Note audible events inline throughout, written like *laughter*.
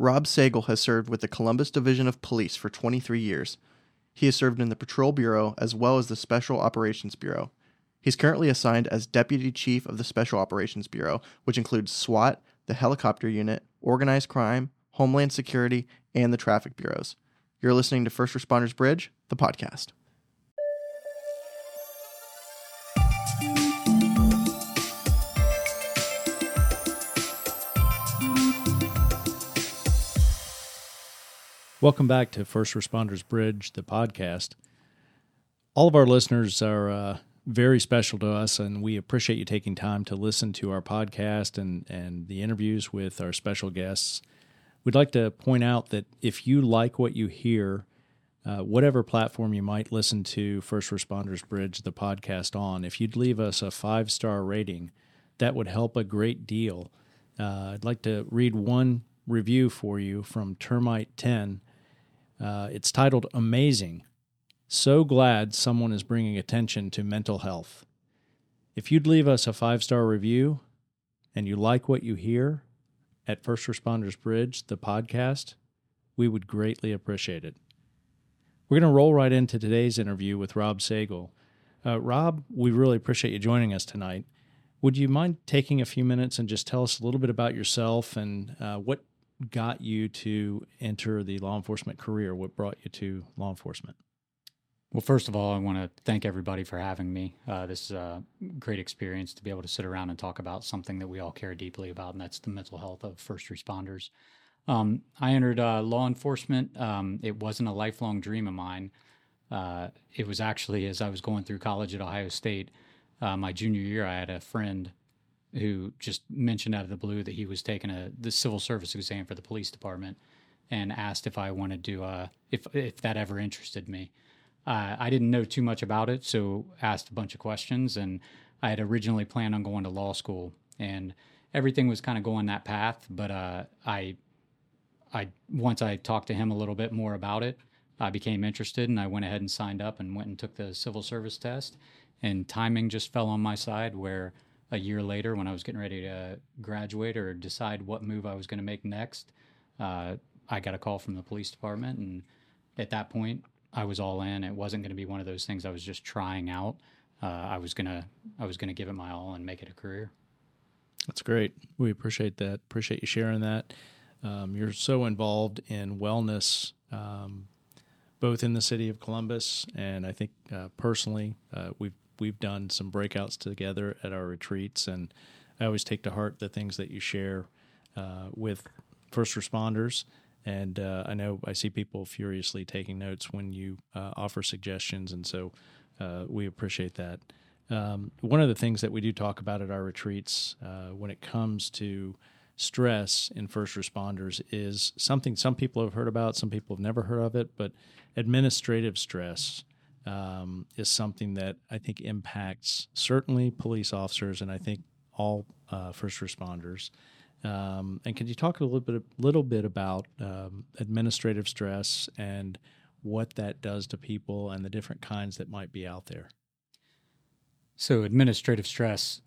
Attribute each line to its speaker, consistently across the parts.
Speaker 1: Rob Sagle has served with the Columbus Division of Police for 23 years. He has served in the Patrol Bureau as well as the Special Operations Bureau. He's currently assigned as Deputy Chief of the Special Operations Bureau, which includes SWAT, the Helicopter Unit, Organized Crime, Homeland Security, and the Traffic Bureaus. You're listening to First Responders Bridge, the podcast.
Speaker 2: Welcome back to First Responders Bridge, the podcast. All of our listeners are uh, very special to us, and we appreciate you taking time to listen to our podcast and, and the interviews with our special guests. We'd like to point out that if you like what you hear, uh, whatever platform you might listen to First Responders Bridge, the podcast on, if you'd leave us a five star rating, that would help a great deal. Uh, I'd like to read one review for you from Termite 10 uh, it's titled Amazing. So glad someone is bringing attention to mental health. If you'd leave us a five star review and you like what you hear at First Responders Bridge, the podcast, we would greatly appreciate it. We're going to roll right into today's interview with Rob Sagle. Uh, Rob, we really appreciate you joining us tonight. Would you mind taking a few minutes and just tell us a little bit about yourself and uh, what got you to enter the law enforcement career? What brought you to law enforcement?
Speaker 3: Well, first of all, I want to thank everybody for having me. Uh, this is a great experience to be able to sit around and talk about something that we all care deeply about, and that's the mental health of first responders. Um, I entered uh, law enforcement. Um, it wasn't a lifelong dream of mine. Uh, it was actually as I was going through college at Ohio State, uh, my junior year, I had a friend who just mentioned out of the blue that he was taking a the civil service exam for the police department and asked if I wanted to uh, if if that ever interested me. Uh, I didn't know too much about it, so asked a bunch of questions, and I had originally planned on going to law school, and everything was kind of going that path. But uh, I, I once I talked to him a little bit more about it, I became interested, and I went ahead and signed up and went and took the civil service test, and timing just fell on my side where a year later when I was getting ready to graduate or decide what move I was going to make next, uh, I got a call from the police department. And at that point, I was all in. It wasn't going to be one of those things I was just trying out. Uh, I was gonna I was gonna give it my all and make it a career.
Speaker 2: That's great. We appreciate that. Appreciate you sharing that. Um, you're so involved in wellness, um, both in the city of Columbus and I think uh, personally, uh, we've we've done some breakouts together at our retreats, and I always take to heart the things that you share uh, with first responders. And uh, I know I see people furiously taking notes when you uh, offer suggestions, and so uh, we appreciate that. Um, one of the things that we do talk about at our retreats uh, when it comes to stress in first responders is something some people have heard about, some people have never heard of it, but administrative stress um, is something that I think impacts certainly police officers and I think all uh, first responders. Um, and can you talk a little bit, little bit about um, administrative stress and what that does to people and the different kinds that might be out there?
Speaker 3: So, administrative stress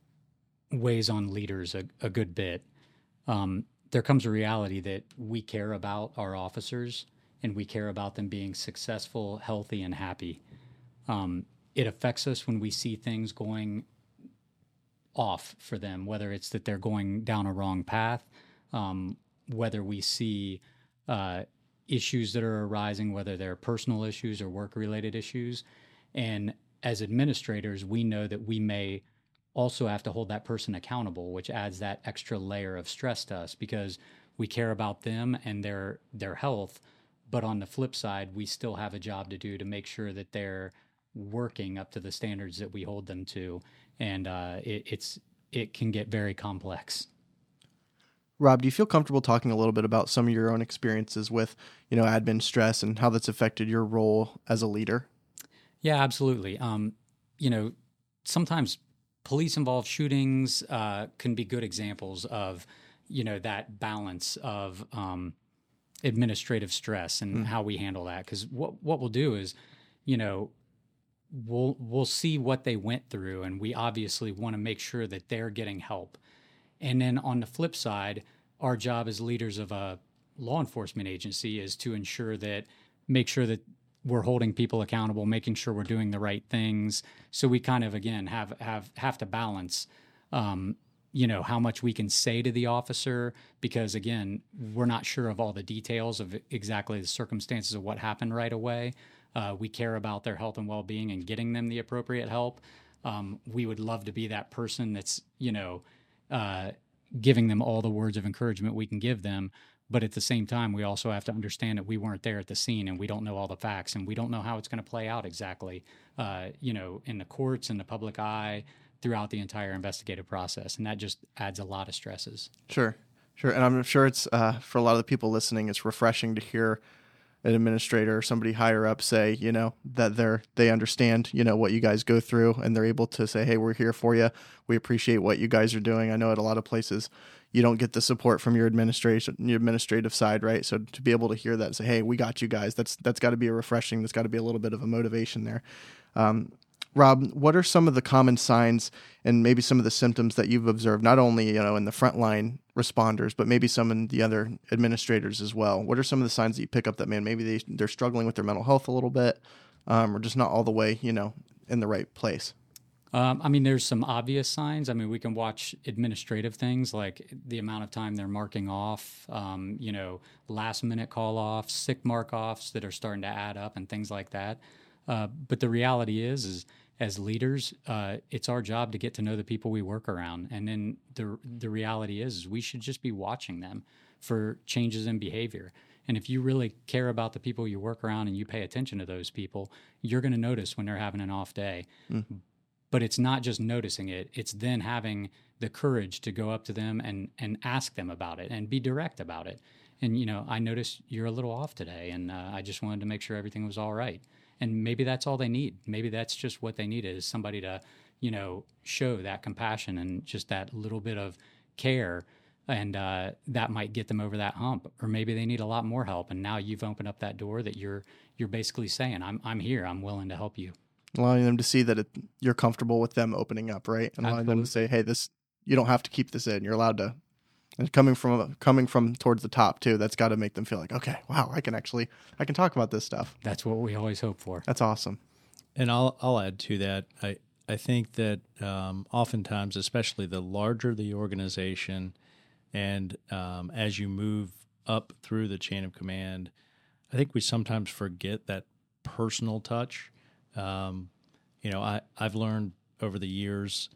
Speaker 3: weighs on leaders a, a good bit. Um, there comes a reality that we care about our officers and we care about them being successful, healthy, and happy. Um, it affects us when we see things going off for them, whether it's that they're going down a wrong path, um, whether we see uh, issues that are arising, whether they're personal issues or work related issues. And as administrators, we know that we may also have to hold that person accountable, which adds that extra layer of stress to us because we care about them and their their health. But on the flip side, we still have a job to do to make sure that they're working up to the standards that we hold them to, and uh, it, it's it can get very complex.
Speaker 1: Rob, do you feel comfortable talking a little bit about some of your own experiences with, you know, admin stress and how that's affected your role as a leader?
Speaker 3: Yeah, absolutely. Um, you know, sometimes police involved shootings uh, can be good examples of, you know, that balance of um, administrative stress and mm. how we handle that. Because what what we'll do is, you know, we'll we'll see what they went through and we obviously want to make sure that they're getting help and then on the flip side our job as leaders of a law enforcement agency is to ensure that make sure that we're holding people accountable, making sure we're doing the right things. So we kind of again have have have to balance um, you know how much we can say to the officer because again we're not sure of all the details of exactly the circumstances of what happened right away uh, we care about their health and well-being and getting them the appropriate help um, we would love to be that person that's you know uh, giving them all the words of encouragement we can give them. But at the same time we also have to understand that we weren't there at the scene and we don't know all the facts and we don't know how it's going to play out exactly uh, you know in the courts in the public eye throughout the entire investigative process, and that just adds a lot of stresses.
Speaker 1: Sure, sure, and I'm sure it's uh, for a lot of the people listening, it's refreshing to hear an administrator or somebody higher up say, you know, that they're they understand, you know, what you guys go through, and they're able to say, hey, we're here for you. We appreciate what you guys are doing. I know at a lot of places you don't get the support from your administration your administrative side right so to be able to hear that say hey we got you guys that's that's got to be a refreshing that's got to be a little bit of a motivation there um, Rob, what are some of the common signs and maybe some of the symptoms that you've observed, not only you know in the frontline responders, but maybe some in the other administrators as well? What are some of the signs that you pick up that man maybe they they're struggling with their mental health a little bit, um, or just not all the way you know in the right place?
Speaker 3: Um, I mean, there's some obvious signs. I mean, we can watch administrative things like the amount of time they're marking off, um, you know, last minute call offs, sick mark offs that are starting to add up, and things like that. Uh, but the reality is, is as leaders, uh, it's our job to get to know the people we work around. And then the the reality is, is we should just be watching them for changes in behavior. And if you really care about the people you work around and you pay attention to those people, you're going to notice when they're having an off day. Mm. But it's not just noticing it; it's then having the courage to go up to them and and ask them about it and be direct about it. And you know, I noticed you're a little off today, and uh, I just wanted to make sure everything was all right and maybe that's all they need. Maybe that's just what they need is somebody to you know show that compassion and just that little bit of care and uh, that might get them over that hump. Or maybe they need a lot more help and now you've opened up that door that you're you're basically saying i'm, I'm here. I'm willing to help you.
Speaker 1: Allowing them to see that it, you're comfortable with them opening up right? And allowing them to say hey this you don't have to keep this in. You're allowed to and coming from coming from towards the top too that's got to make them feel like okay wow i can actually i can talk about this stuff.
Speaker 3: That's what we always hope for.
Speaker 1: That's awesome.
Speaker 2: And i'll i'll add to that i i think that um, oftentimes especially the larger the organization and um, as you move up through the chain of command i think we sometimes forget that personal touch. Um, you know i i've learned over the years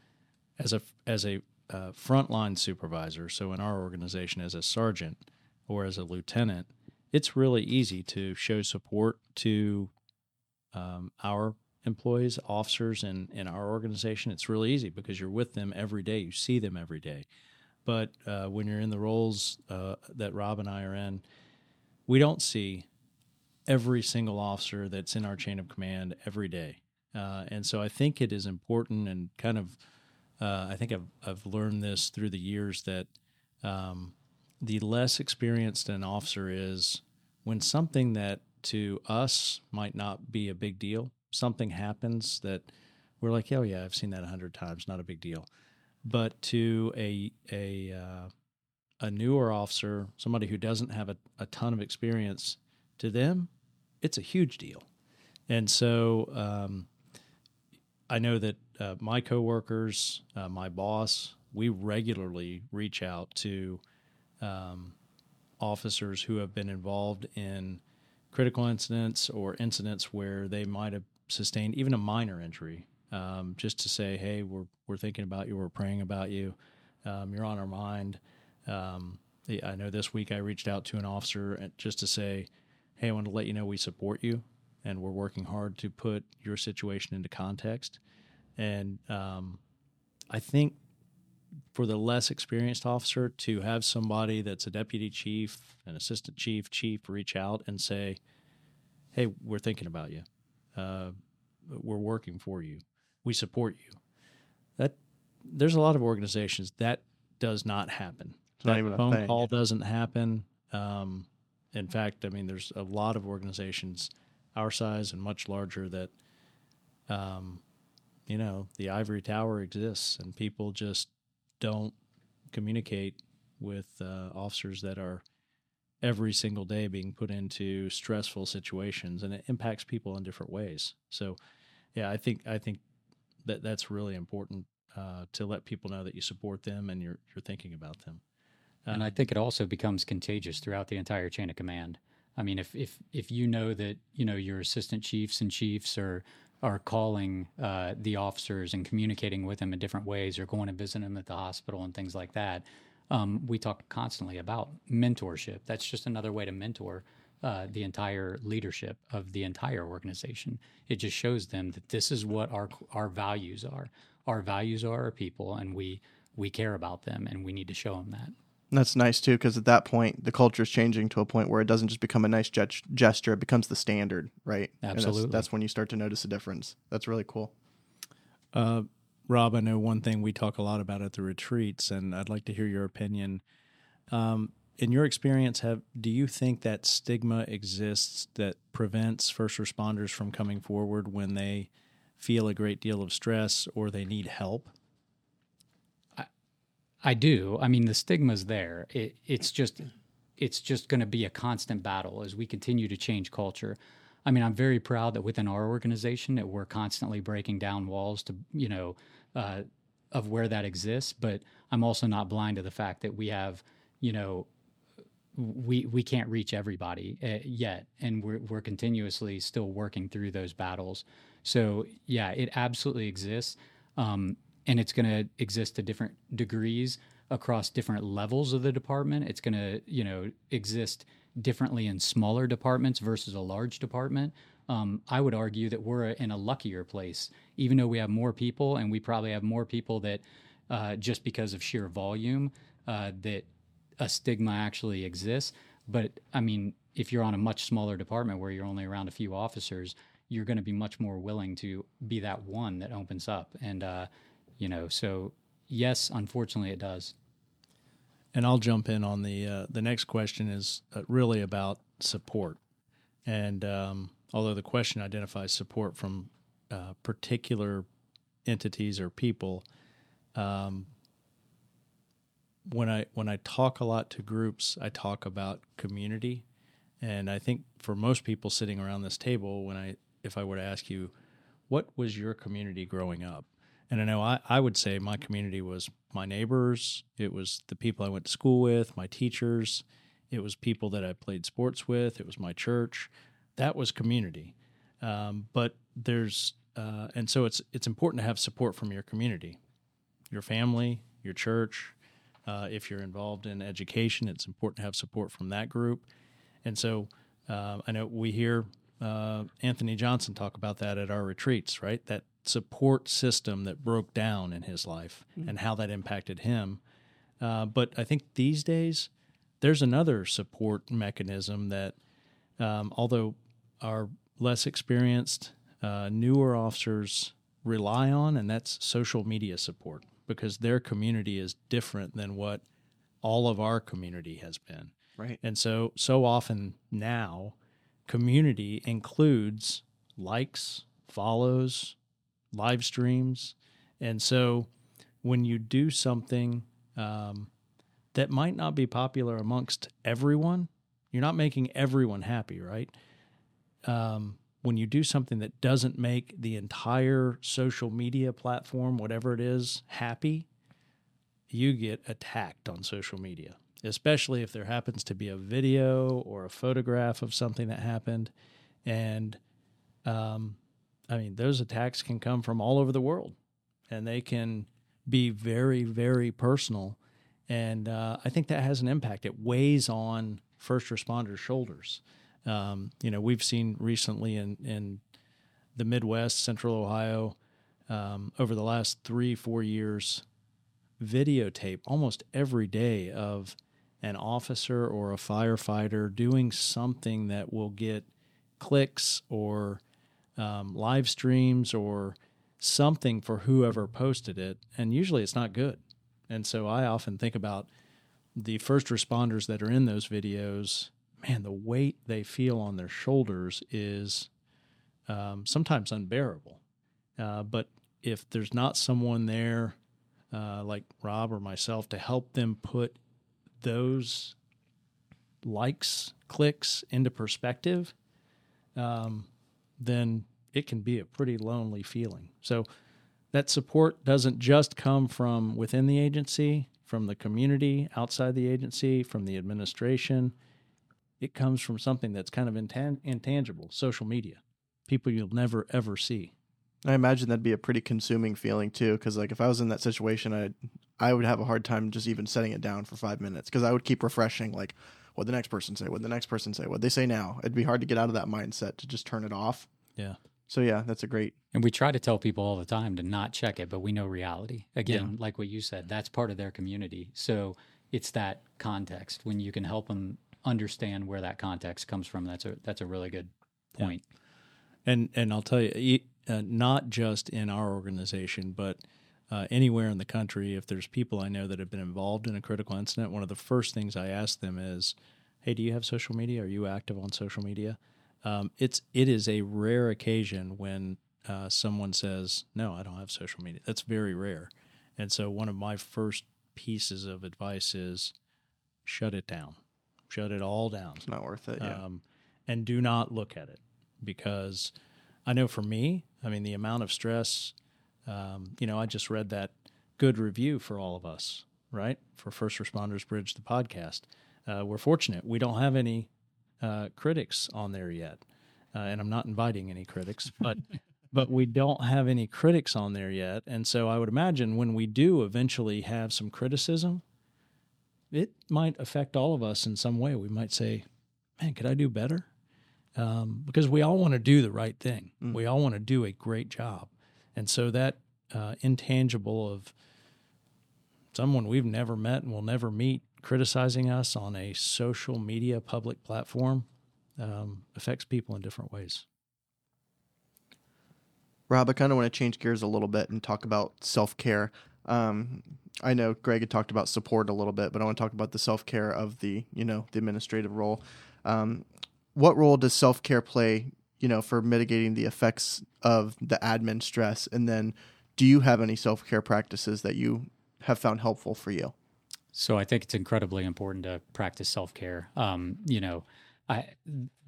Speaker 2: as a as a uh, frontline supervisor, so in our organization as a sergeant or as a lieutenant, it's really easy to show support to um, our employees, officers in, in our organization. It's really easy because you're with them every day, you see them every day. But uh, when you're in the roles uh, that Rob and I are in, we don't see every single officer that's in our chain of command every day. Uh, and so I think it is important and kind of uh, I think I've, I've learned this through the years that um, the less experienced an officer is, when something that to us might not be a big deal, something happens that we're like, oh yeah, I've seen that a hundred times, not a big deal. But to a a uh, a newer officer, somebody who doesn't have a, a ton of experience, to them, it's a huge deal. And so um, I know that uh, my coworkers, uh, my boss, we regularly reach out to um, officers who have been involved in critical incidents or incidents where they might have sustained even a minor injury, um, just to say, "Hey, we're we're thinking about you. We're praying about you. Um, you're on our mind." Um, I know this week I reached out to an officer just to say, "Hey, I want to let you know we support you, and we're working hard to put your situation into context." And um, I think for the less experienced officer to have somebody that's a deputy chief, an assistant chief, chief reach out and say, "Hey, we're thinking about you. Uh, we're working for you. We support you." That there's a lot of organizations that does not happen.
Speaker 1: It's not even
Speaker 2: a phone
Speaker 1: thing.
Speaker 2: call doesn't happen. Um, in fact, I mean, there's a lot of organizations our size and much larger that um, you know, the ivory tower exists and people just don't communicate with uh, officers that are every single day being put into stressful situations and it impacts people in different ways. So yeah, I think I think that that's really important uh, to let people know that you support them and you're you're thinking about them.
Speaker 3: Uh, and I think it also becomes contagious throughout the entire chain of command. I mean, if if if you know that you know your assistant chiefs and chiefs are are calling uh, the officers and communicating with them in different ways, or going to visit them at the hospital and things like that. Um, we talk constantly about mentorship. That's just another way to mentor uh, the entire leadership of the entire organization. It just shows them that this is what our our values are. Our values are our people, and we we care about them, and we need to show them that.
Speaker 1: That's nice too, because at that point, the culture is changing to a point where it doesn't just become a nice gesture; it becomes the standard, right?
Speaker 3: Absolutely.
Speaker 1: That's, that's, when you start to notice a difference. That's really cool.
Speaker 2: Uh, Rob, I know one thing we talk a lot about at the retreats, and I'd like to hear your opinion. Um, in your experience, have do you think that stigma exists that prevents first responders from coming forward when they feel a great deal of stress or they need help?
Speaker 3: I, do. I mean, the stigma's there. It, it's just it's just going to be a constant battle as we continue to change culture. I mean, I'm very proud that within our organization that we're constantly breaking down walls to, you know, uh, of where that exists. But I'm also not blind to the fact that we have, you know, we we can't reach everybody uh, yet, and we're we're continuously still working through those battles. So yeah, it absolutely exists, um, and it's going to exist to different degrees across different levels of the department. It's going to you know exist differently in smaller departments versus a large department. Um, I would argue that we're in a luckier place, even though we have more people, and we probably have more people that uh, just because of sheer volume uh, that a stigma actually exists. But I mean, if you're on a much smaller department where you're only around a few officers, you're going to be much more willing to be that one that opens up. And, uh, you know, so yes, unfortunately, it does.
Speaker 2: And I'll jump in on the uh, the next question is uh, really about support. And um, although the question identifies support from uh, particular entities or people, um, when I when I talk a lot to groups, I talk about community, and I think for most people sitting around this table, when I if I were to ask you, what was your community growing up? And I know I, I would say my community was my neighbors, it was the people I went to school with, my teachers, it was people that I played sports with, it was my church. That was community. Um, but there's uh, and so it's it's important to have support from your community, your family, your church. Uh, if you're involved in education, it's important to have support from that group. And so uh, I know we hear uh, Anthony Johnson talk about that at our retreats, right? That support system that broke down in his life mm-hmm. and how that impacted him. Uh, but I think these days there's another support mechanism that, um, although our less experienced, uh, newer officers rely on, and that's social media support because their community is different than what all of our community has been.
Speaker 1: Right.
Speaker 2: And so, so often now, community includes likes, follows, live streams. And so when you do something um, that might not be popular amongst everyone, you're not making everyone happy, right? Um, when you do something that doesn't make the entire social media platform, whatever it is, happy, you get attacked on social media especially if there happens to be a video or a photograph of something that happened. And um, I mean, those attacks can come from all over the world and they can be very, very personal. And uh, I think that has an impact. It weighs on first responders' shoulders. Um, you know, we've seen recently in, in the Midwest, Central Ohio, um, over the last three, four years, videotape almost every day of an officer or a firefighter doing something that will get clicks or um, live streams or something for whoever posted it. And usually it's not good. And so I often think about the first responders that are in those videos. Man, the weight they feel on their shoulders is um, sometimes unbearable. Uh, but if there's not someone there, uh, like Rob or myself, to help them put those likes, clicks into perspective, um, then it can be a pretty lonely feeling. So that support doesn't just come from within the agency, from the community, outside the agency, from the administration. It comes from something that's kind of intan- intangible social media, people you'll never, ever see.
Speaker 1: I imagine that'd be a pretty consuming feeling too, because like if I was in that situation, I I would have a hard time just even setting it down for five minutes because I would keep refreshing like what the next person say, what the next person say, what they say now. It'd be hard to get out of that mindset to just turn it off.
Speaker 2: Yeah.
Speaker 1: So yeah, that's a great.
Speaker 3: And we try to tell people all the time to not check it, but we know reality. Again, like what you said, that's part of their community. So it's that context when you can help them understand where that context comes from. That's a that's a really good point.
Speaker 2: And and I'll tell you, e- uh, not just in our organization, but uh, anywhere in the country, if there's people I know that have been involved in a critical incident, one of the first things I ask them is, "Hey, do you have social media? Are you active on social media?" Um, it's it is a rare occasion when uh, someone says, "No, I don't have social media." That's very rare, and so one of my first pieces of advice is, shut it down, shut it all down
Speaker 1: It's not worth it. Yeah.
Speaker 2: um, and do not look at it because I know for me, I mean, the amount of stress, um, you know, I just read that good review for all of us, right? For First Responders Bridge, the podcast. Uh, we're fortunate. We don't have any uh, critics on there yet. Uh, and I'm not inviting any critics, but. *laughs* But we don't have any critics on there yet. And so I would imagine when we do eventually have some criticism, it might affect all of us in some way. We might say, man, could I do better? Um, because we all want to do the right thing.
Speaker 1: Mm.
Speaker 2: We all want to do a great job. And so that uh, intangible of someone we've never met and will never meet criticizing us on a social media public platform um, affects people in different ways.
Speaker 1: Rob, I kind of want to change gears a little bit and talk about self care. Um, I know Greg had talked about support a little bit, but I want to talk about the self care of the you know the administrative role. Um, what role does self care play, you know, for mitigating the effects of the admin stress? And then, do you have any self care practices that you have found helpful for you?
Speaker 3: So I think it's incredibly important to practice self care. Um, you know, I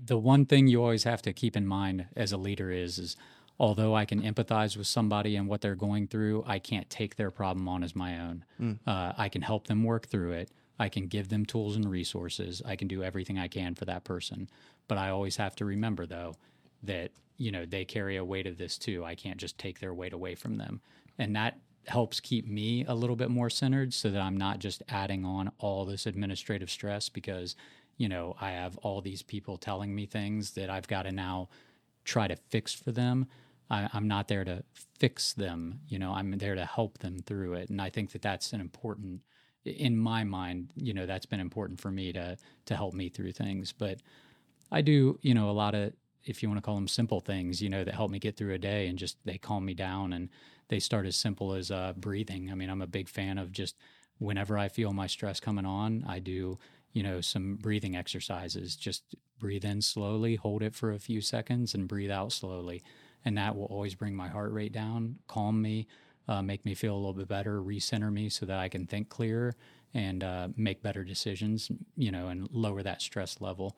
Speaker 3: the one thing you always have to keep in mind as a leader is is although I can empathize with somebody and what they're going through, I can't take their problem on as my own.
Speaker 1: Mm.
Speaker 3: Uh, I can help them work through it. I can give them tools and resources. I can do everything I can for that person. But I always have to remember, though, that you know they carry a weight of this too. I can't just take their weight away from them, and that helps keep me a little bit more centered, so that I'm not just adding on all this administrative stress because you know I have all these people telling me things that I've got to now try to fix for them. I, I'm not there to fix them. You know, I'm there to help them through it, and I think that that's an important in my mind, you know, that's been important for me to to help me through things. But I do, you know, a lot of if you want to call them simple things, you know, that help me get through a day and just they calm me down and they start as simple as uh, breathing. I mean, I'm a big fan of just whenever I feel my stress coming on, I do, you know, some breathing exercises. Just breathe in slowly, hold it for a few seconds, and breathe out slowly. And that will always bring my heart rate down, calm me, uh, make me feel a little bit better, recenter me so that I can think clearer and uh, make better decisions, you know, and lower that stress level.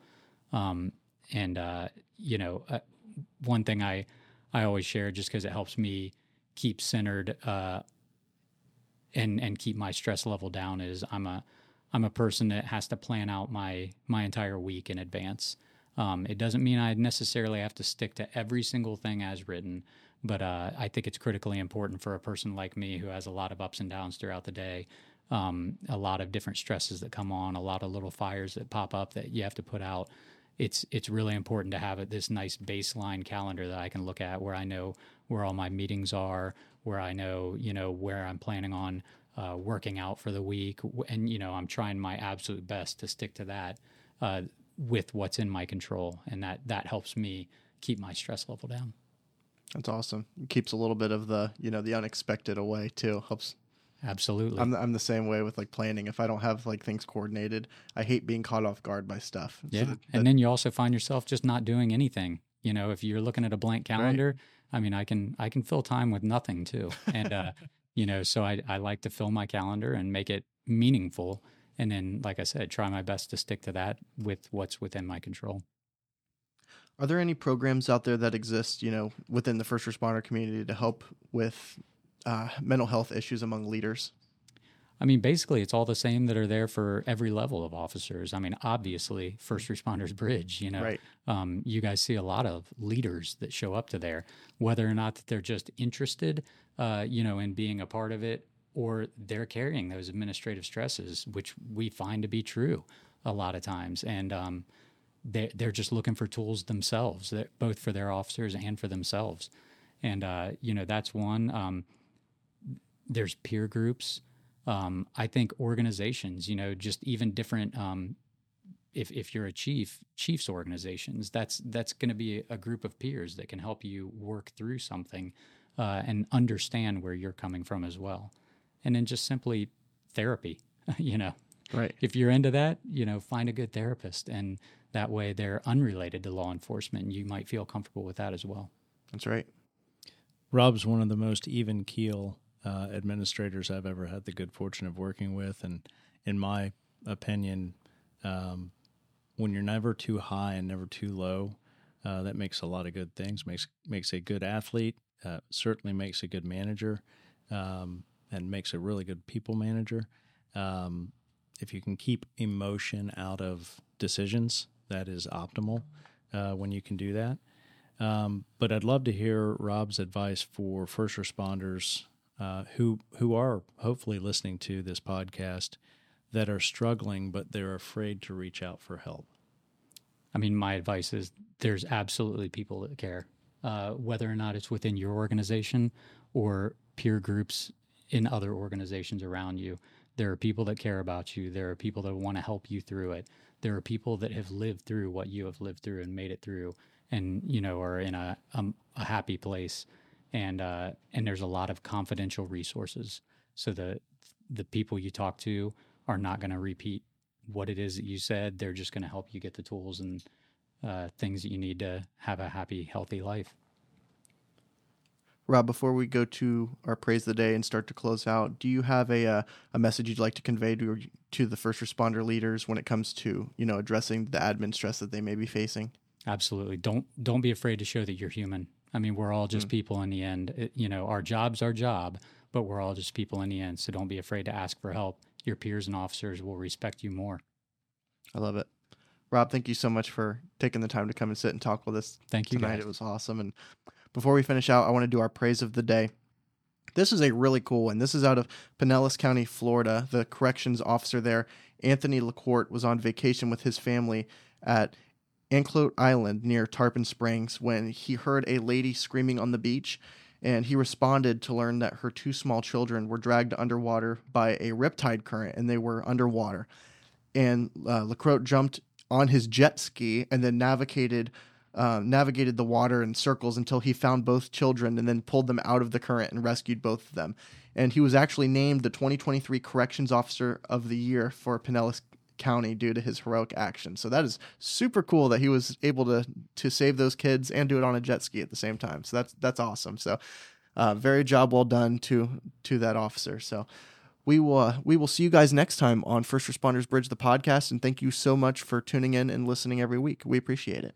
Speaker 3: Um, and uh, you know, uh, one thing I I always share just because it helps me keep centered uh, and and keep my stress level down is I'm a I'm a person that has to plan out my my entire week in advance. Um, it doesn't mean I necessarily have to stick to every single thing as written, but uh, I think it's critically important for a person like me who has a lot of ups and downs throughout the day, um, a lot of different stresses that come on, a lot of little fires that pop up that you have to put out. It's it's really important to have it, this nice baseline calendar that I can look at where I know where all my meetings are, where I know you know where I'm planning on uh, working out for the week, and you know I'm trying my absolute best to stick to that uh, with what's in my control, and that that helps me keep my stress level down.
Speaker 1: That's awesome. It keeps a little bit of the you know the unexpected away too. Helps.
Speaker 3: Absolutely.
Speaker 1: I'm I'm the same way with like planning. If I don't have like things coordinated, I hate being caught off guard by stuff. So
Speaker 3: Yeah.
Speaker 1: that-
Speaker 3: and then you also find yourself just not doing anything. You know, if you're looking at a blank calendar, I mean, I can I can fill time with nothing too. And uh, *laughs* you know, so I I like to fill my calendar and make it meaningful And then, like I said, try my best to stick to that with what's within my control.
Speaker 1: Are there any programs out there that exist, you know, within the first responder community to help with uh, mental health issues among leaders?
Speaker 3: I mean, basically, it's all the same that are there for every level of officers. I mean, obviously, first responders bridge. You know,
Speaker 1: Right.
Speaker 3: um, you guys see a lot of leaders that show up to there, whether or not that they're just interested, uh, you know, in being a part of it, or they're carrying those administrative stresses, which we find to be true a lot of times, and um, they they're just looking for tools themselves, that- both for their officers and for themselves, and uh, you know, that's one. Um, there's peer groups. Um, I think organizations, you know, just even different. Um, if if you're a chief, chiefs organizations, that's that's going to be a group of peers that can help you work through something uh, and understand where you're coming from as well. And then just simply therapy, *laughs* you know.
Speaker 1: Right.
Speaker 3: If you're into that, you know, find a good therapist, and that way they're unrelated to law enforcement. And you might feel comfortable with that as well.
Speaker 1: That's right.
Speaker 2: Rob's one of the most even keel uh, administrators I've ever had the good fortune of working with, and in my opinion, um, when you're never too high and never too low, uh, that makes a lot of good things. makes makes a good athlete. Uh, certainly makes a good manager, um, and makes a really good people manager. Um, if you can keep emotion out of decisions, that is optimal uh, when you can do that. Um, but I'd love to hear Rob's advice for first responders uh, who who are hopefully listening to this podcast that are struggling, but they're afraid to reach out for help.
Speaker 3: I mean, my advice is there's absolutely people that care, uh, whether or not it's within your organization or peer groups in other organizations around you. There are people that care about you. There are people that want to help you through it. There are people that have lived through what you have lived through and made it through, and you know are in a um, a happy place. And uh, and there's a lot of confidential resources, so the the people you talk to are not going to repeat what it is that you said. They're just going to help you get the tools and uh, things that you need to have a happy, healthy life.
Speaker 1: Rob, before we go to our praise of the day and start to close out, do you have a uh, a message you'd like to convey to to the first responder leaders when it comes to you know addressing the admin stress that they may be facing?
Speaker 3: Absolutely. Don't don't be afraid to show that you're human. I mean, we're all just mm. people in the end. It- you know, our job's our job, but we're all just people in the end. So don't be afraid to ask for help. Your peers and officers will respect you more.
Speaker 1: I love it. Rob, thank you so much for taking the time to come and sit and talk with us
Speaker 3: Thank you,
Speaker 1: tonight.
Speaker 3: guys.
Speaker 1: It was awesome. And before we finish out, I want to do our praise of the day. This is a really cool one. This is out of Pinellas County, Florida. The corrections officer there, Anthony LaCourte, was on vacation with his family at Anclote Island near Tarpon Springs when he heard a lady screaming on the beach. And he responded to learn that her two small children were dragged underwater by a riptide current and they were underwater. And uh, LaCroix jumped on his jet ski and then navigated um, navigated the water in circles until he found both children and then pulled them out of the current and rescued both of them. And he was actually named the 2023 Corrections Officer of the Year for Pinellas County due to his heroic action. So that is super cool that he was able to to save those kids and do it on a jet ski at the same time. So that's that's awesome. So uh, very job well done to to that officer. So we will uh, we will see you guys next time on First Responders Bridge the podcast and thank you so much for tuning in and listening every week. We appreciate it.